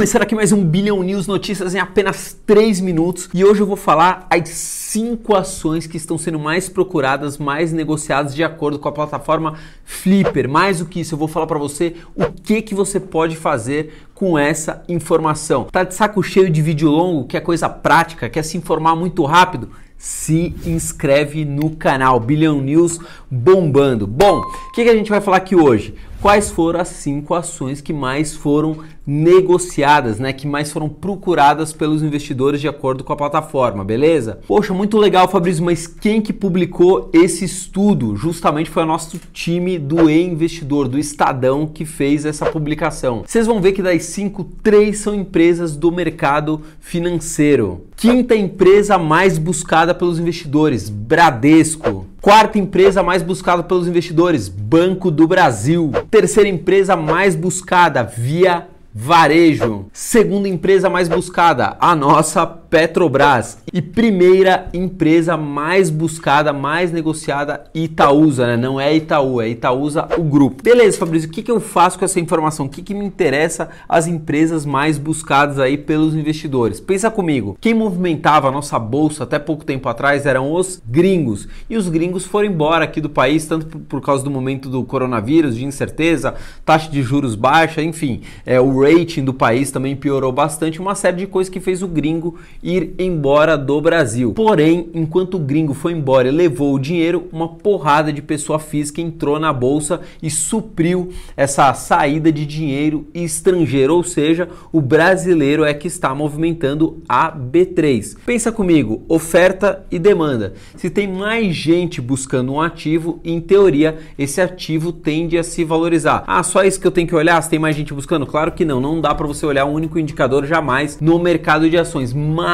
Começando aqui mais um Billion News notícias em apenas 3 minutos e hoje eu vou falar as 5 ações que estão sendo mais procuradas, mais negociadas de acordo com a plataforma Flipper. Mais do que isso, eu vou falar para você o que que você pode fazer com essa informação. Tá de saco cheio de vídeo longo, quer coisa prática, quer se informar muito rápido? se inscreve no canal Billion News bombando. Bom, o que, que, a gente vai falar aqui hoje? Quais foram as cinco ações que mais foram negociadas, né? Que mais foram procuradas pelos investidores de acordo com a plataforma, beleza? Poxa, muito legal, Fabrício, mas quem que publicou esse estudo? Justamente foi o nosso time do E-Investidor, do Estadão, que fez essa publicação. Vocês vão ver que das cinco, três são empresas do mercado financeiro. Quinta empresa mais buscada pelos investidores, Bradesco. Quarta empresa mais buscada pelos investidores, Banco do Brasil. Terceira empresa mais buscada, Via Varejo. Segunda empresa mais buscada, a nossa Petrobras. E primeira empresa mais buscada, mais negociada, Itaúsa, né? Não é Itaú, é Itaúsa o grupo. Beleza, Fabrício, o que, que eu faço com essa informação? O que, que me interessa as empresas mais buscadas aí pelos investidores? Pensa comigo, quem movimentava a nossa bolsa até pouco tempo atrás eram os gringos. E os gringos foram embora aqui do país, tanto por causa do momento do coronavírus, de incerteza, taxa de juros baixa, enfim, é, o rating do país também piorou bastante, uma série de coisas que fez o gringo ir embora do Brasil. Porém, enquanto o gringo foi embora e levou o dinheiro, uma porrada de pessoa física entrou na bolsa e supriu essa saída de dinheiro estrangeiro, ou seja, o brasileiro é que está movimentando a B3. Pensa comigo, oferta e demanda. Se tem mais gente buscando um ativo, em teoria, esse ativo tende a se valorizar. Ah, só isso que eu tenho que olhar? Se tem mais gente buscando? Claro que não não, dá para você olhar um único indicador jamais no mercado de ações, mas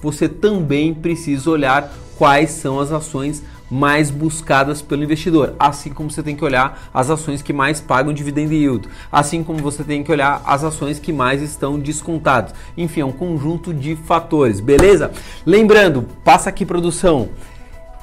você também precisa olhar quais são as ações mais buscadas pelo investidor, assim como você tem que olhar as ações que mais pagam dividend yield, assim como você tem que olhar as ações que mais estão descontadas. Enfim, é um conjunto de fatores, beleza? Lembrando, passa aqui produção.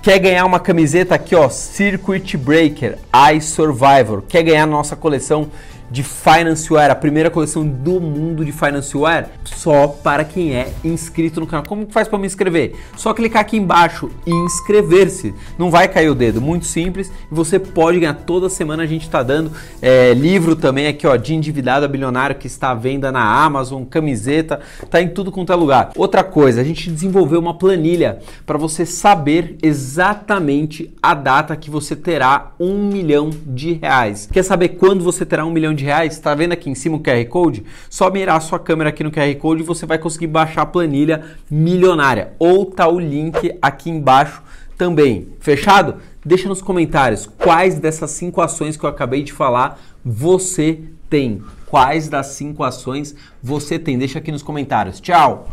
Quer ganhar uma camiseta aqui, ó, Circuit Breaker, iSurvivor. Quer ganhar nossa coleção de Financeware, a primeira coleção do mundo de Financeware, só para quem é inscrito no canal. Como faz para me inscrever? Só clicar aqui embaixo e inscrever-se. Não vai cair o dedo, muito simples. E você pode ganhar toda semana. A gente está dando é, livro também aqui, ó, de endividado a bilionário que está à venda na Amazon, camiseta, tá em tudo quanto é lugar. Outra coisa, a gente desenvolveu uma planilha para você saber exatamente a data que você terá um milhão de reais. Quer saber quando você terá um milhão de reais, está vendo aqui em cima o QR Code? Só mirar sua câmera aqui no QR Code e você vai conseguir baixar a planilha milionária. Ou tá o link aqui embaixo também. Fechado? Deixa nos comentários quais dessas cinco ações que eu acabei de falar você tem. Quais das cinco ações você tem? Deixa aqui nos comentários. Tchau!